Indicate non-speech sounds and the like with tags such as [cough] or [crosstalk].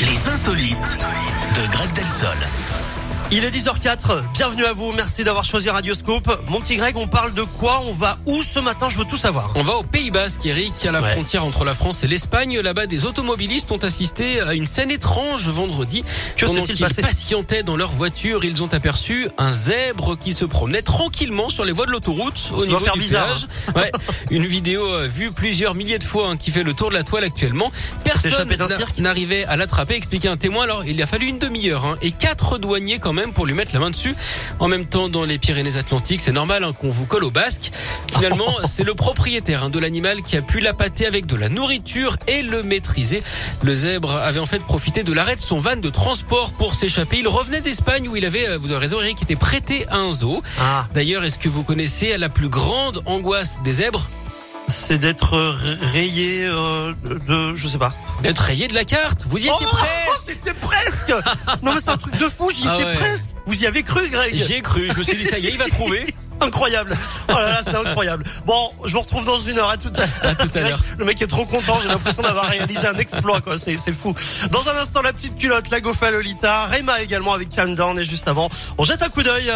Les insolites de Greg Delsol. Il est 10h04, bienvenue à vous, merci d'avoir choisi Radioscope. Mon petit Greg, on parle de quoi? On va où ce matin? Je veux tout savoir. On va au Pays Basque, Eric, à la Ouais. frontière entre la France et l'Espagne. Là-bas, des automobilistes ont assisté à une scène étrange vendredi. Que s'est-il qu'ils passé? patientaient dans leur voiture, ils ont aperçu un zèbre qui se promenait tranquillement sur les voies de l'autoroute au niveau faire du bizarre. Ouais, [laughs] une vidéo euh, vue plusieurs milliers de fois hein, qui fait le tour de la toile actuellement. Personne n'arrivait à l'attraper, expliquait un témoin. Alors, il a fallu une demi-heure hein, et quatre douaniers quand même pour lui mettre la main dessus. En même temps, dans les Pyrénées-Atlantiques, c'est normal hein, qu'on vous colle au basque. Finalement, [laughs] c'est le propriétaire hein, de l'animal qui a pu l'appâter avec de la nourriture et le maîtriser. Le zèbre avait en fait profité de l'arrêt de son van de transport pour s'échapper. Il revenait d'Espagne où il avait, euh, vous avez raison Eric, été prêté à un zoo. Ah, D'ailleurs, est-ce que vous connaissez la plus grande angoisse des zèbres? C'est d'être rayé euh, de... je sais pas. D'être rayé de la carte. Vous y étiez oh, [laughs] prêt c'était presque Non mais c'est un truc de fou, j'y Ah étais ouais. presque Vous y avez cru Greg? J'y ai cru. Je me suis dit, ça y est, il va trouver. [laughs] Incroyable Oh là là, c'est incroyable Bon, je vous retrouve dans une heure, à tout à l'heure. À tout à l'heure. Le mec est trop content, j'ai l'impression d'avoir réalisé un exploit, quoi. C'est, c'est fou. Dans un instant, la petite culotte, la Gofa Lolita, Rema également avec Calm Down, et juste avant, on jette un coup d'œil.